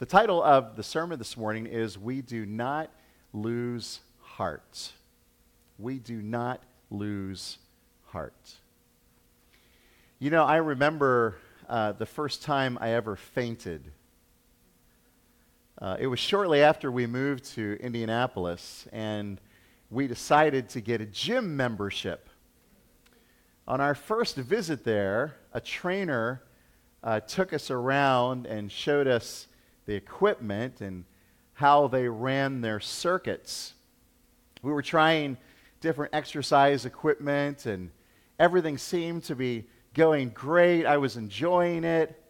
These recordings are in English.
The title of the sermon this morning is We Do Not Lose Heart. We do not lose heart. You know, I remember uh, the first time I ever fainted. Uh, it was shortly after we moved to Indianapolis, and we decided to get a gym membership. On our first visit there, a trainer uh, took us around and showed us the equipment and how they ran their circuits. We were trying different exercise equipment, and everything seemed to be going great. I was enjoying it.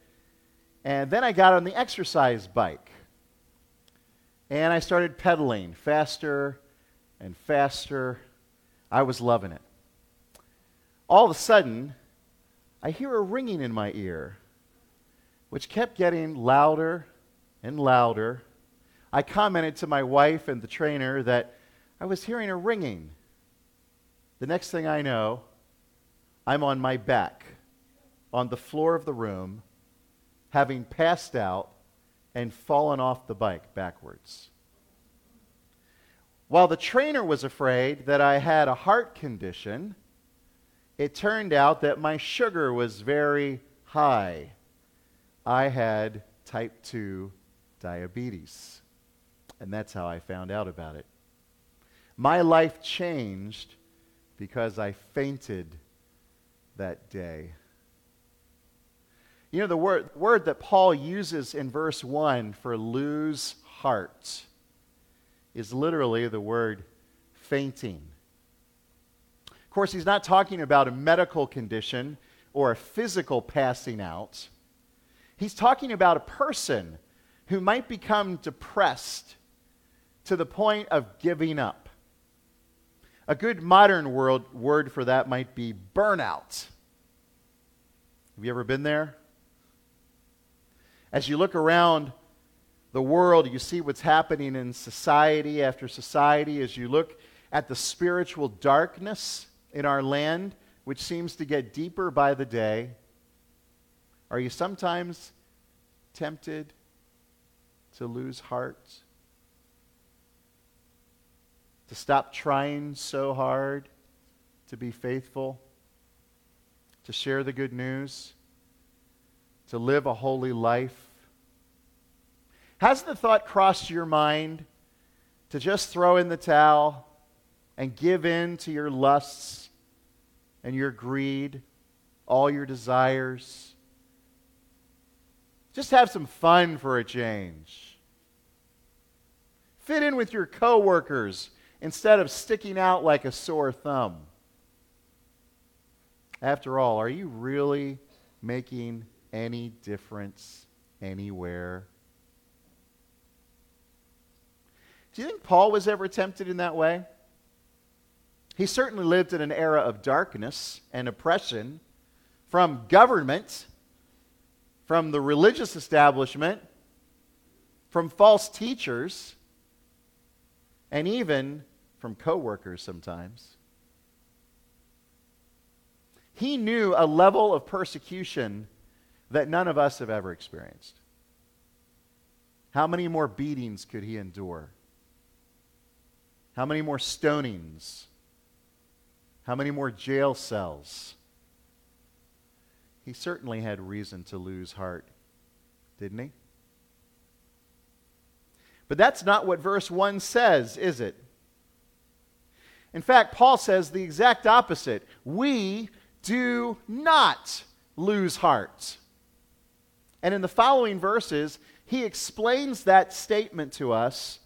And then I got on the exercise bike. And I started pedaling faster and faster. I was loving it. All of a sudden, I hear a ringing in my ear, which kept getting louder and louder. I commented to my wife and the trainer that I was hearing a ringing. The next thing I know, I'm on my back on the floor of the room, having passed out and fallen off the bike backwards. While the trainer was afraid that I had a heart condition, it turned out that my sugar was very high. I had type 2 diabetes. And that's how I found out about it. My life changed because I fainted that day. You know, the word, word that Paul uses in verse 1 for lose heart is literally the word fainting. Of course, he's not talking about a medical condition or a physical passing out. He's talking about a person who might become depressed to the point of giving up. A good modern world, word for that might be burnout. Have you ever been there? As you look around the world, you see what's happening in society after society. As you look at the spiritual darkness in our land, which seems to get deeper by the day, are you sometimes tempted to lose heart? To stop trying so hard to be faithful? To share the good news? To live a holy life? Has the thought crossed your mind to just throw in the towel and give in to your lusts and your greed, all your desires? Just have some fun for a change. Fit in with your coworkers instead of sticking out like a sore thumb. After all, are you really making any difference anywhere? Do you think Paul was ever tempted in that way? He certainly lived in an era of darkness and oppression from government, from the religious establishment, from false teachers and even from coworkers sometimes. He knew a level of persecution that none of us have ever experienced. How many more beatings could he endure? How many more stonings? How many more jail cells? He certainly had reason to lose heart, didn't he? But that's not what verse 1 says, is it? In fact, Paul says the exact opposite. We do not lose heart. And in the following verses, he explains that statement to us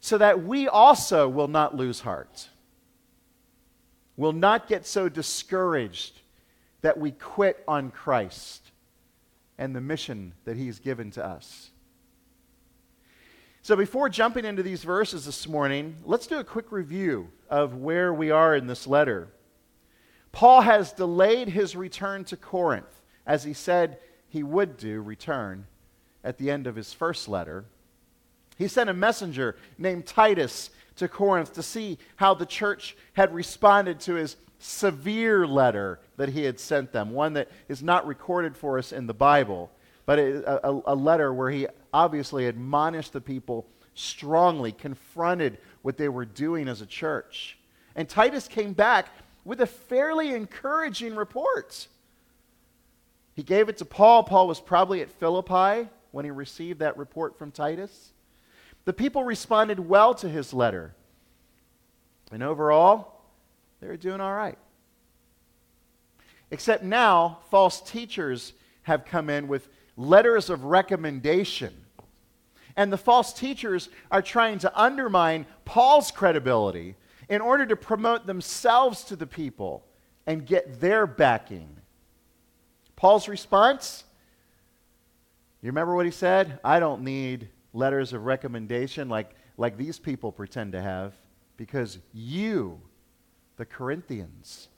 so that we also will not lose heart. Will not get so discouraged that we quit on Christ and the mission that he's given to us. So, before jumping into these verses this morning, let's do a quick review of where we are in this letter. Paul has delayed his return to Corinth, as he said he would do return at the end of his first letter. He sent a messenger named Titus to Corinth to see how the church had responded to his severe letter that he had sent them, one that is not recorded for us in the Bible, but a, a, a letter where he obviously admonished the people strongly, confronted what they were doing as a church. And Titus came back with a fairly encouraging report. He gave it to Paul. Paul was probably at Philippi when he received that report from Titus. The people responded well to his letter. And overall, they were doing all right. Except now, false teachers have come in with letters of recommendation. And the false teachers are trying to undermine Paul's credibility in order to promote themselves to the people and get their backing. Paul's response you remember what he said? I don't need letters of recommendation like, like these people pretend to have, because you, the Corinthians,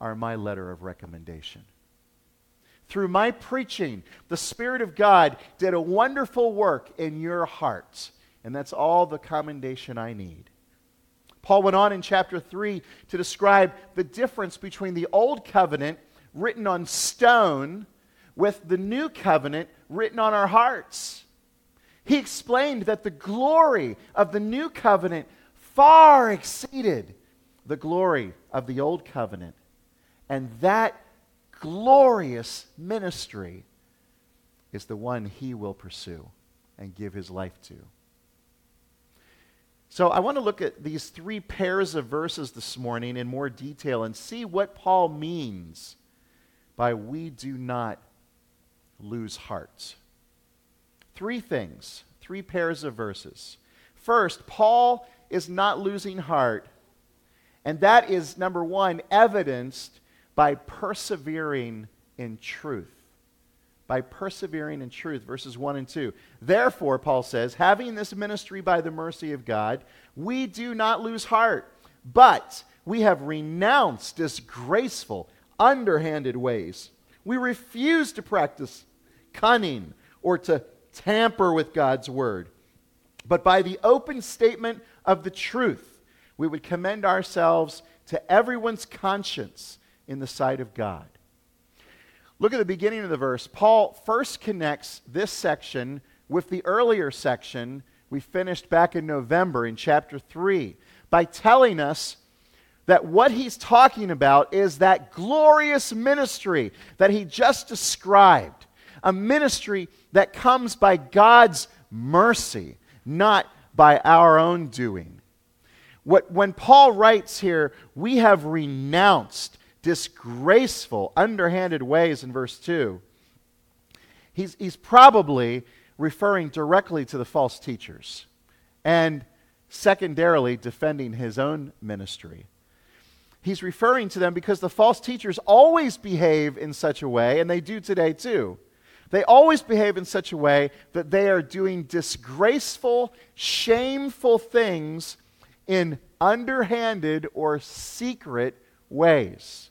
are my letter of recommendation. Through my preaching, the Spirit of God did a wonderful work in your hearts, and that's all the commendation I need. Paul went on in chapter 3 to describe the difference between the old covenant written on stone with the new covenant written on our hearts. He explained that the glory of the new covenant far exceeded the glory of the old covenant. And that glorious ministry is the one he will pursue and give his life to. So I want to look at these three pairs of verses this morning in more detail and see what Paul means by we do not lose hearts. Three things, three pairs of verses. First, Paul is not losing heart, and that is, number one, evidenced by persevering in truth. By persevering in truth, verses 1 and 2. Therefore, Paul says, having this ministry by the mercy of God, we do not lose heart, but we have renounced disgraceful, underhanded ways. We refuse to practice cunning or to tamper with God's word, but by the open statement of the truth, we would commend ourselves to everyone's conscience in the sight of God. Look at the beginning of the verse. Paul first connects this section with the earlier section we finished back in November in chapter 3 by telling us that what he's talking about is that glorious ministry that he just described. A ministry that comes by God's mercy, not by our own doing. What, when Paul writes here, we have renounced disgraceful, underhanded ways in verse 2, he's, he's probably referring directly to the false teachers and secondarily defending his own ministry. He's referring to them because the false teachers always behave in such a way, and they do today too. They always behave in such a way that they are doing disgraceful, shameful things in underhanded or secret ways.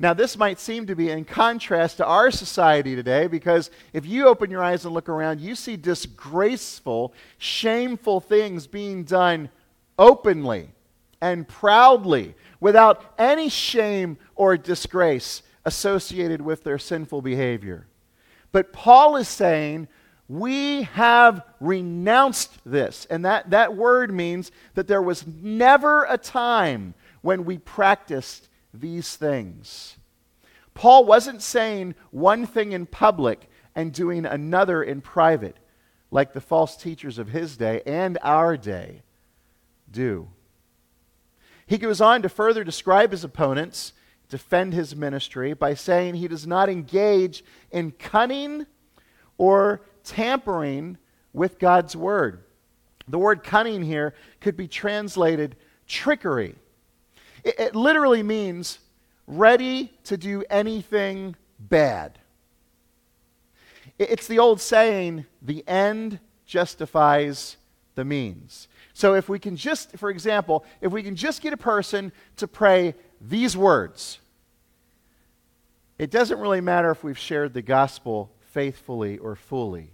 Now, this might seem to be in contrast to our society today because if you open your eyes and look around, you see disgraceful, shameful things being done openly and proudly without any shame or disgrace associated with their sinful behavior. But Paul is saying, we have renounced this. And that, that word means that there was never a time when we practiced these things. Paul wasn't saying one thing in public and doing another in private, like the false teachers of his day and our day do. He goes on to further describe his opponents, defend his ministry, by saying he does not engage in cunning or tampering with God's word. The word cunning here could be translated trickery. It, it literally means ready to do anything bad. It, it's the old saying, the end justifies the means. So if we can just, for example, if we can just get a person to pray these words, it doesn't really matter if we've shared the gospel faithfully or fully.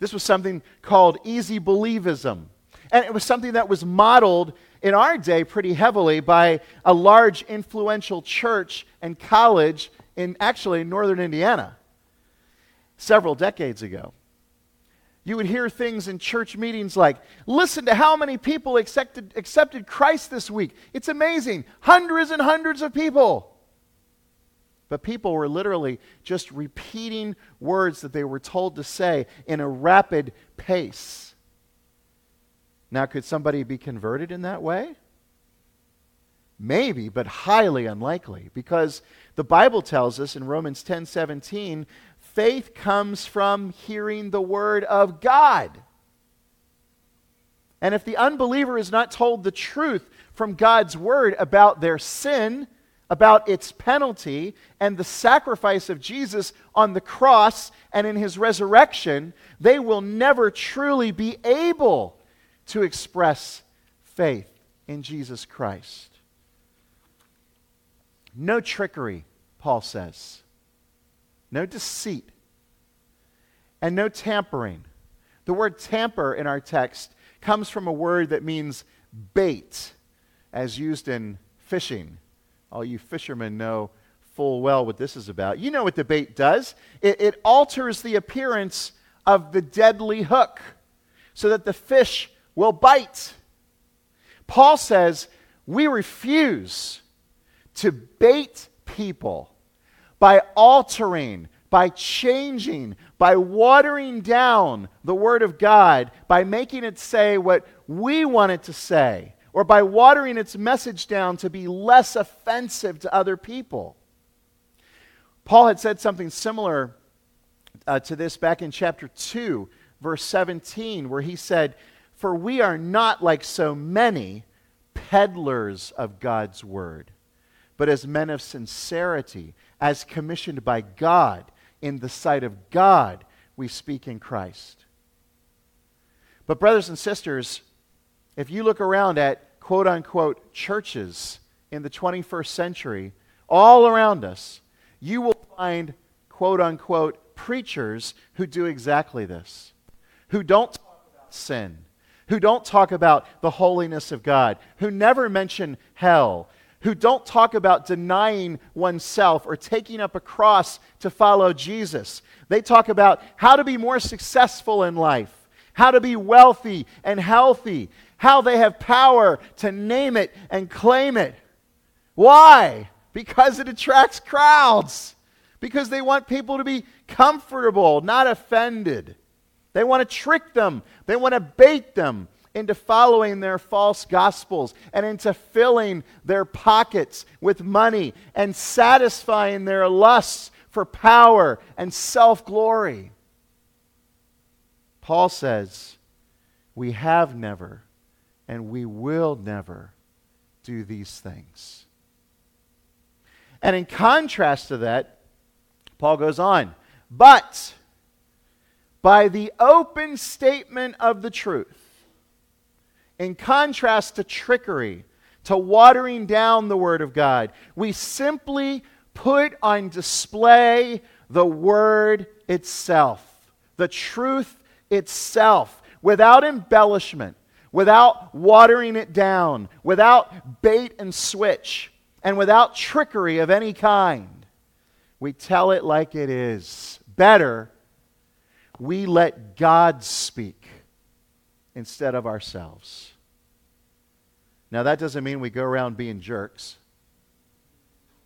This was something called easy believism. And it was something that was modeled in our day pretty heavily by a large influential church and college in actually northern Indiana several decades ago. You would hear things in church meetings like, listen to how many people accepted, accepted Christ this week. It's amazing. Hundreds and hundreds of people. But people were literally just repeating words that they were told to say in a rapid pace. Now, could somebody be converted in that way? Maybe, but highly unlikely because the Bible tells us in Romans 10 17, faith comes from hearing the word of God. And if the unbeliever is not told the truth from God's word about their sin, about its penalty, and the sacrifice of Jesus on the cross and in his resurrection, they will never truly be able to express faith in Jesus Christ. No trickery, Paul says. No deceit. And no tampering. The word tamper in our text comes from a word that means bait, as used in fishing. All you fishermen know full well what this is about. You know what the bait does it, it alters the appearance of the deadly hook so that the fish will bite. Paul says we refuse to bait people by altering, by changing, by watering down the Word of God, by making it say what we want it to say, or by watering its message down to be less offensive to other people. Paul had said something similar uh, to this back in chapter 2, verse 17, where he said, For we are not like so many peddlers of God's word but as men of sincerity, as commissioned by God, in the sight of God, we speak in Christ. But, brothers and sisters, if you look around at quote unquote churches in the 21st century, all around us, you will find quote unquote preachers who do exactly this, who don't talk about sin, who don't talk about the holiness of God, who never mention hell, who don't talk about denying oneself or taking up a cross to follow Jesus. They talk about how to be more successful in life, how to be wealthy and healthy, how they have power to name it and claim it. Why? Because it attracts crowds. Because they want people to be comfortable, not offended. They want to trick them, they want to bait them into following their false gospels and into filling their pockets with money and satisfying their lusts for power and self glory. Paul says, We have never and we will never do these things. And in contrast to that, Paul goes on, but by the open statement of the truth, in contrast to trickery, to watering down the Word of God, we simply put on display the Word itself, the truth itself, without embellishment, without watering it down, without bait and switch, and without trickery of any kind. We tell it like it is. Better, we let God speak instead of ourselves. Now, that doesn't mean we go around being jerks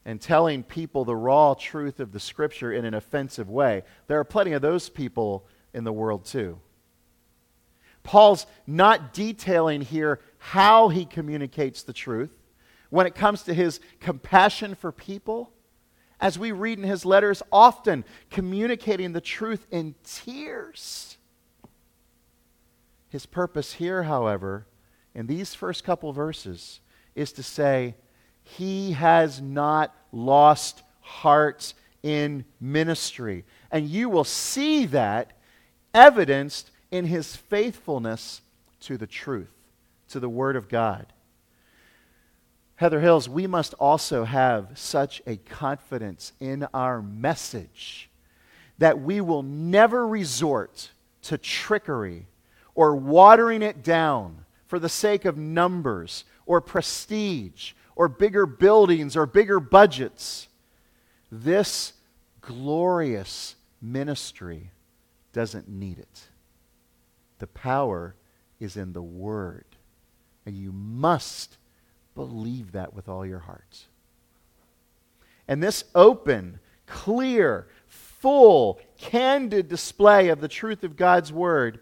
and telling people the raw truth of the scripture in an offensive way. There are plenty of those people in the world, too. Paul's not detailing here how he communicates the truth when it comes to his compassion for people. As we read in his letters, often communicating the truth in tears his purpose here, however, in these first couple verses, is to say, He has not lost heart in ministry. And you will see that evidenced in his faithfulness to the truth, to the Word of God. Heather Hills, we must also have such a confidence in our message that we will never resort to trickery or watering it down for the sake of numbers or prestige or bigger buildings or bigger budgets. This glorious ministry doesn't need it. The power is in the Word. And you must believe that with all your hearts. And this open, clear, full, candid display of the truth of God's Word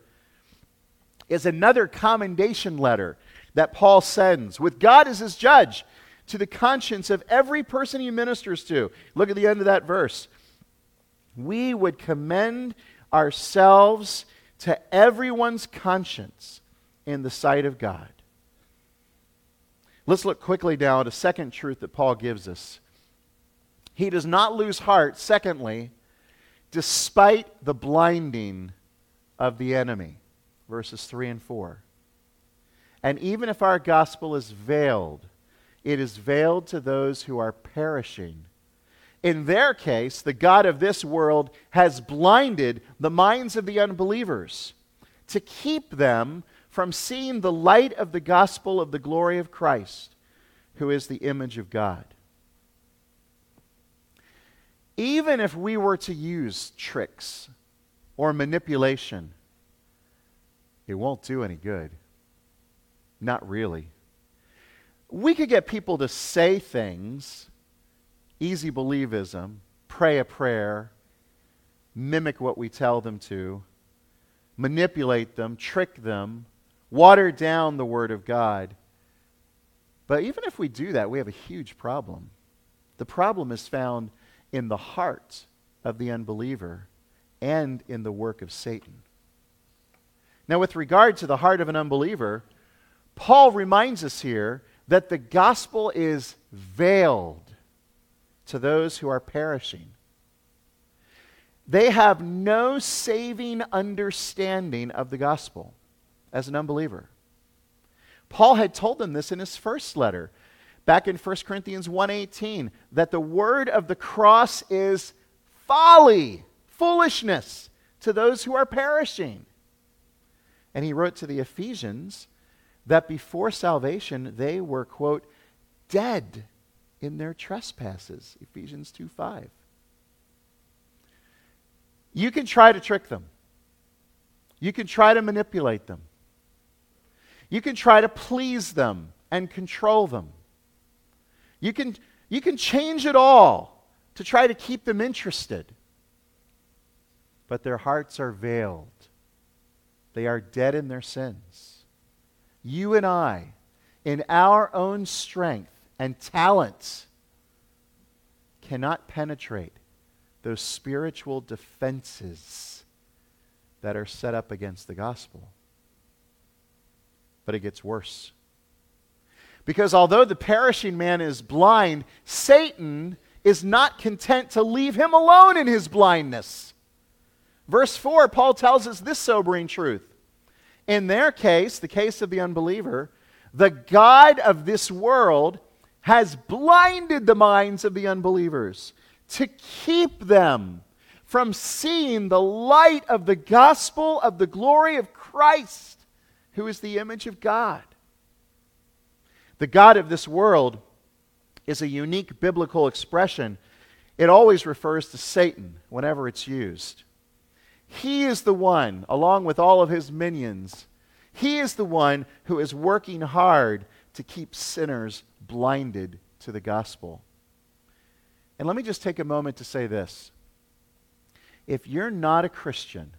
is another commendation letter that Paul sends, with God as his judge, to the conscience of every person he ministers to. Look at the end of that verse. We would commend ourselves to everyone's conscience in the sight of God. Let's look quickly now at a second truth that Paul gives us. He does not lose heart, secondly, despite the blinding of the enemy. Verses 3 and 4. And even if our gospel is veiled, it is veiled to those who are perishing. In their case, the God of this world has blinded the minds of the unbelievers to keep them from seeing the light of the gospel of the glory of Christ, who is the image of God. Even if we were to use tricks or manipulation, it won't do any good. Not really. We could get people to say things, easy believism, pray a prayer, mimic what we tell them to, manipulate them, trick them, water down the Word of God. But even if we do that, we have a huge problem. The problem is found in the heart of the unbeliever and in the work of Satan. Now, with regard to the heart of an unbeliever, Paul reminds us here that the gospel is veiled to those who are perishing. They have no saving understanding of the gospel as an unbeliever. Paul had told them this in his first letter back in 1 Corinthians 1:18 that the word of the cross is folly, foolishness to those who are perishing. And he wrote to the Ephesians that before salvation they were quote dead in their trespasses, Ephesians 2:5. You can try to trick them. You can try to manipulate them. You can try to please them and control them. You can, you can change it all to try to keep them interested. But their hearts are veiled, they are dead in their sins. You and I, in our own strength and talents, cannot penetrate those spiritual defenses that are set up against the gospel but it gets worse. Because although the perishing man is blind, Satan is not content to leave him alone in his blindness. Verse 4, Paul tells us this sobering truth. In their case, the case of the unbeliever, the God of this world has blinded the minds of the unbelievers to keep them from seeing the light of the gospel of the glory of Christ who is the image of God. The God of this world is a unique biblical expression. It always refers to Satan whenever it's used. He is the one, along with all of his minions, he is the one who is working hard to keep sinners blinded to the gospel. And let me just take a moment to say this. If you're not a Christian,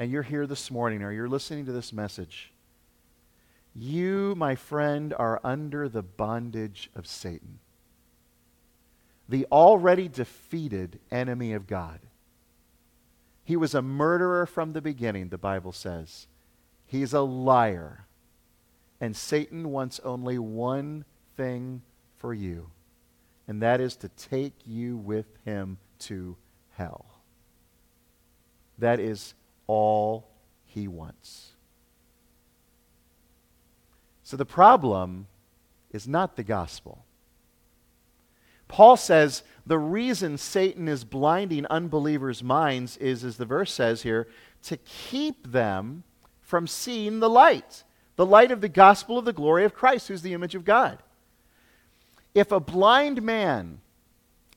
and you're here this morning or you're listening to this message, you, my friend, are under the bondage of Satan, the already defeated enemy of God. He was a murderer from the beginning, the Bible says. He's a liar. And Satan wants only one thing for you, and that is to take you with him to hell. That is all he wants. So the problem is not the gospel. Paul says the reason Satan is blinding unbelievers' minds is, as the verse says here, to keep them from seeing the light, the light of the gospel of the glory of Christ, who's the image of God. If a blind man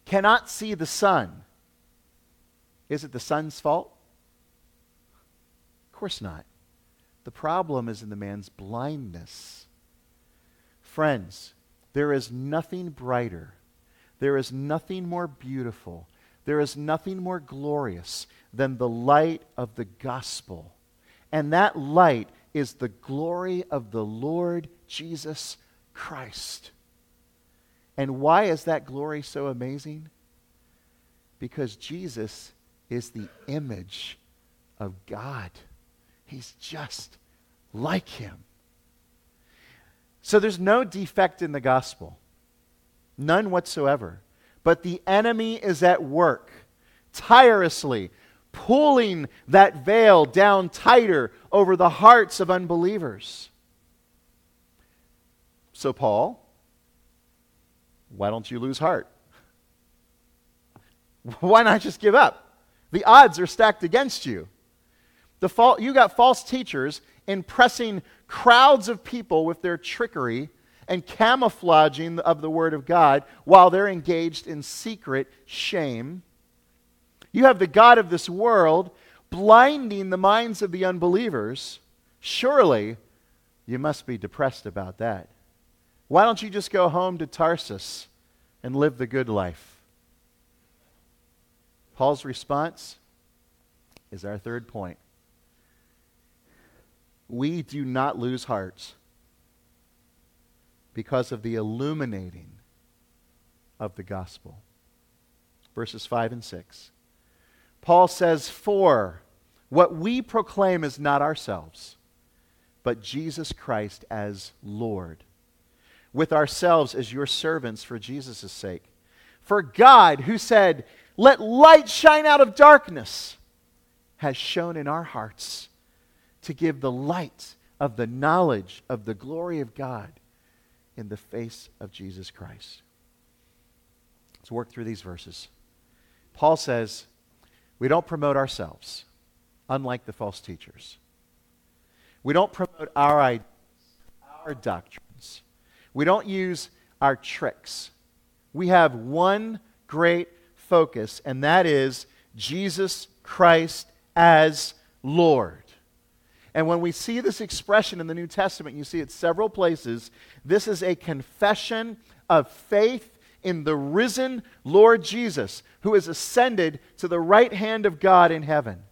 cannot see the sun, is it the sun's fault? Course not. The problem is in the man's blindness. Friends, there is nothing brighter, there is nothing more beautiful, there is nothing more glorious than the light of the gospel. And that light is the glory of the Lord Jesus Christ. And why is that glory so amazing? Because Jesus is the image of God. He's just like him. So there's no defect in the gospel, none whatsoever. But the enemy is at work, tirelessly pulling that veil down tighter over the hearts of unbelievers. So, Paul, why don't you lose heart? Why not just give up? The odds are stacked against you. The you got false teachers impressing crowds of people with their trickery and camouflaging of the Word of God while they're engaged in secret shame. You have the God of this world blinding the minds of the unbelievers. Surely you must be depressed about that. Why don't you just go home to Tarsus and live the good life? Paul's response is our third point. We do not lose hearts because of the illuminating of the gospel. Verses 5 and 6. Paul says, For what we proclaim is not ourselves, but Jesus Christ as Lord with ourselves as your servants for Jesus' sake. For God, who said, Let light shine out of darkness, has shone in our hearts to give the light of the knowledge of the glory of God in the face of Jesus Christ. Let's work through these verses. Paul says, We don't promote ourselves, unlike the false teachers. We don't promote our ideas, our doctrines. We don't use our tricks. We have one great focus, and that is Jesus Christ as Lord. And when we see this expression in the New Testament, you see it several places. This is a confession of faith in the risen Lord Jesus, who has ascended to the right hand of God in heaven.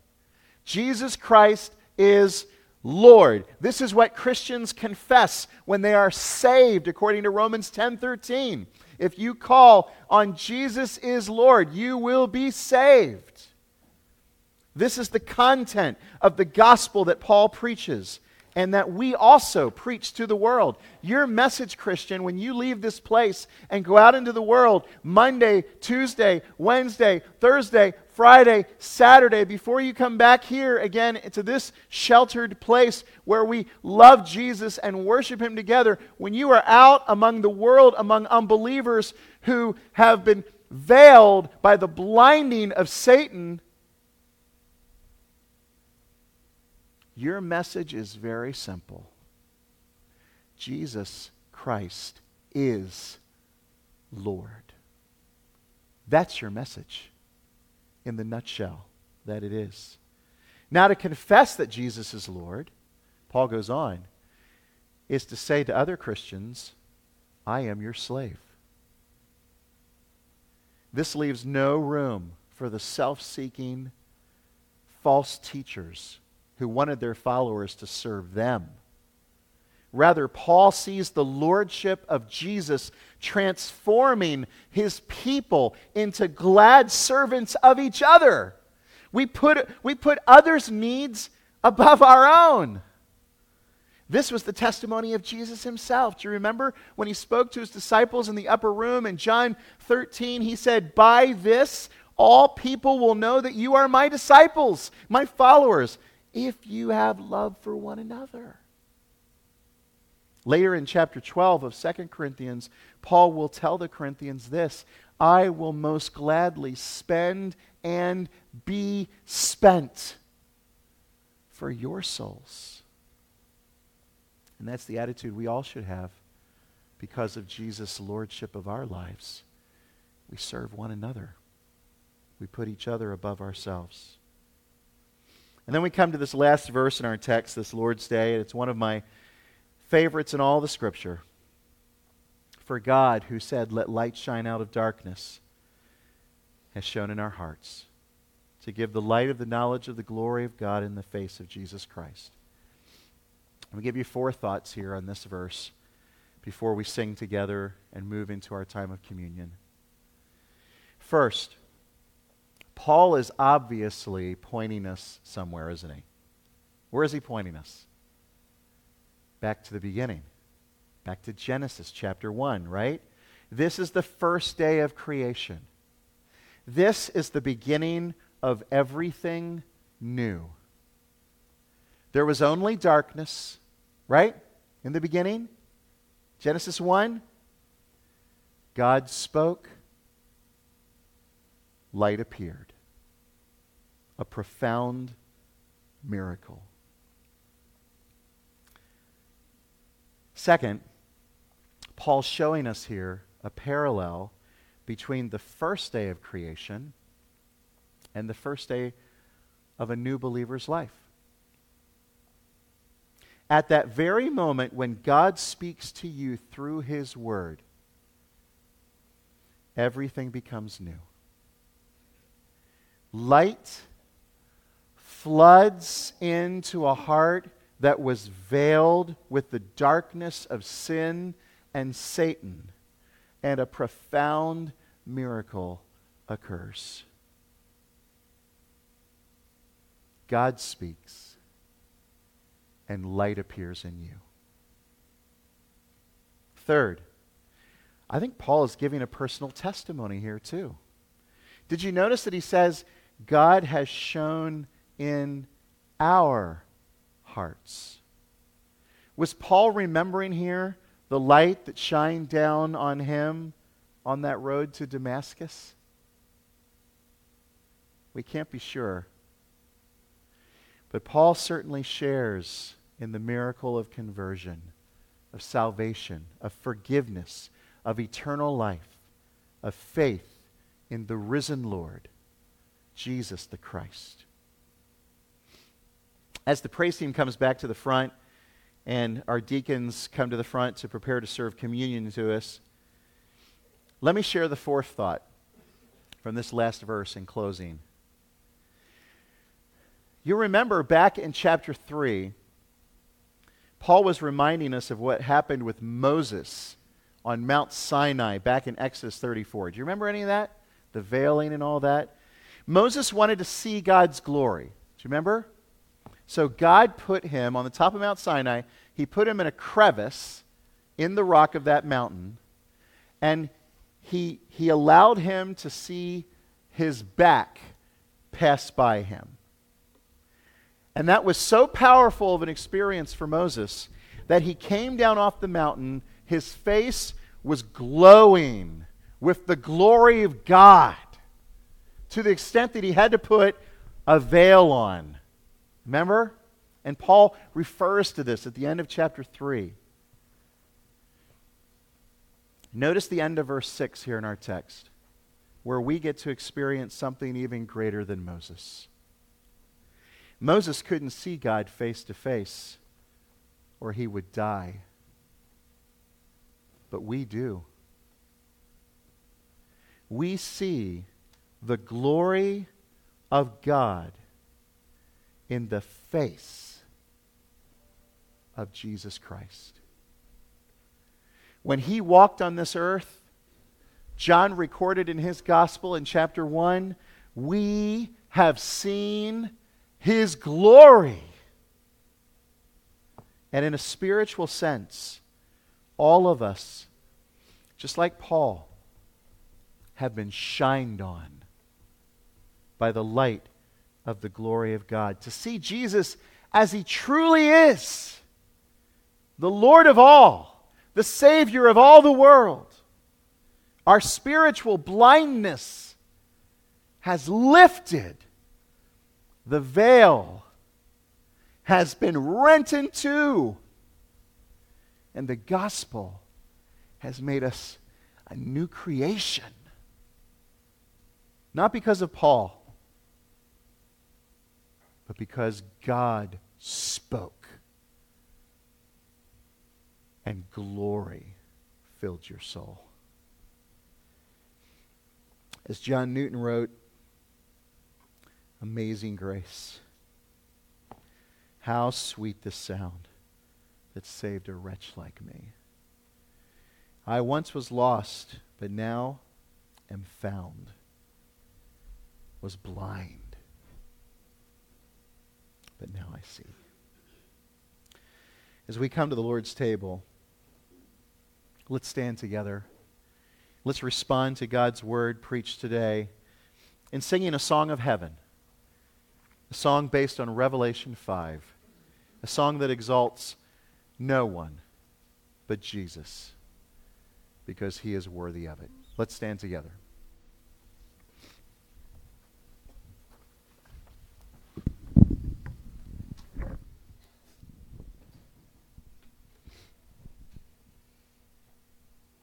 Jesus Christ is Lord. This is what Christians confess when they are saved according to Romans 10:13. If you call on Jesus is Lord, you will be saved. This is the content of the gospel that Paul preaches and that we also preach to the world. Your message, Christian, when you leave this place and go out into the world Monday, Tuesday, Wednesday, Thursday, Friday, Saturday, before you come back here again to this sheltered place where we love Jesus and worship Him together, when you are out among the world, among unbelievers who have been veiled by the blinding of Satan, Your message is very simple Jesus Christ is Lord. That's your message in the nutshell that it is. Now, to confess that Jesus is Lord, Paul goes on, is to say to other Christians, I am your slave. This leaves no room for the self seeking false teachers who wanted their followers to serve them. Rather, Paul sees the lordship of Jesus transforming his people into glad servants of each other. We put, we put others' needs above our own. This was the testimony of Jesus himself. Do you remember when he spoke to his disciples in the upper room in John 13? He said, By this all people will know that you are my disciples, my followers if you have love for one another. Later in chapter 12 of 2 Corinthians, Paul will tell the Corinthians this I will most gladly spend and be spent for your souls. And that's the attitude we all should have because of Jesus' lordship of our lives. We serve one another, we put each other above ourselves. And then we come to this last verse in our text, this Lord's Day, and it's one of my favorites in all the Scripture. For God, who said, Let light shine out of darkness, has shone in our hearts to give the light of the knowledge of the glory of God in the face of Jesus Christ. Let me give you four thoughts here on this verse before we sing together and move into our time of communion. First, Paul is obviously pointing us somewhere, isn't he? Where is he pointing us? Back to the beginning. Back to Genesis chapter 1, right? This is the first day of creation. This is the beginning of everything new. There was only darkness, right? In the beginning. Genesis 1. God spoke, light appeared. A profound miracle. Second, Paul's showing us here a parallel between the first day of creation and the first day of a new believer's life. At that very moment when God speaks to you through His Word, everything becomes new. Light floods into a heart that was veiled with the darkness of sin and Satan, and a profound miracle occurs. God speaks, and light appears in you. Third, I think Paul is giving a personal testimony here, too. Did you notice that he says, God has shone in our hearts? Was Paul remembering here the light that shined down on him on that road to Damascus? We can't be sure. But Paul certainly shares in the miracle of conversion, of salvation, of forgiveness, of eternal life, of faith in the risen Lord, Jesus the Christ. As the praise team comes back to the front and our deacons come to the front to prepare to serve communion to us, let me share the fourth thought from this last verse in closing. You remember back in chapter 3, Paul was reminding us of what happened with Moses on Mount Sinai back in Exodus 34. Do you remember any of that? The veiling and all that? Moses wanted to see God's glory. Do you remember? So God put him on the top of Mount Sinai, he put him in a crevice in the rock of that mountain, and he, he allowed him to see his back pass by him. And that was so powerful of an experience for Moses that he came down off the mountain. His face was glowing with the glory of God to the extent that he had to put a veil on. Remember? And Paul refers to this at the end of chapter 3. Notice the end of verse 6 here in our text, where we get to experience something even greater than Moses. Moses couldn't see God face to face, or he would die. But we do. We see the glory of God in the face of Jesus Christ. When he walked on this earth, John recorded in his gospel in chapter 1 we have seen his glory. And in a spiritual sense, all of us, just like Paul, have been shined on by the light of the glory of God. To see Jesus as he truly is the Lord of all, the Savior of all the world. Our spiritual blindness has lifted the veil has been rent in two. And the gospel has made us a new creation. Not because of Paul, but because God spoke and glory filled your soul. As John Newton wrote, Amazing grace. How sweet the sound that saved a wretch like me. I once was lost, but now am found, was blind, but now I see. As we come to the Lord's table, let's stand together. Let's respond to God's word preached today in singing a song of heaven, a song based on Revelation 5, a song that exalts no one but Jesus because he is worthy of it. Let's stand together.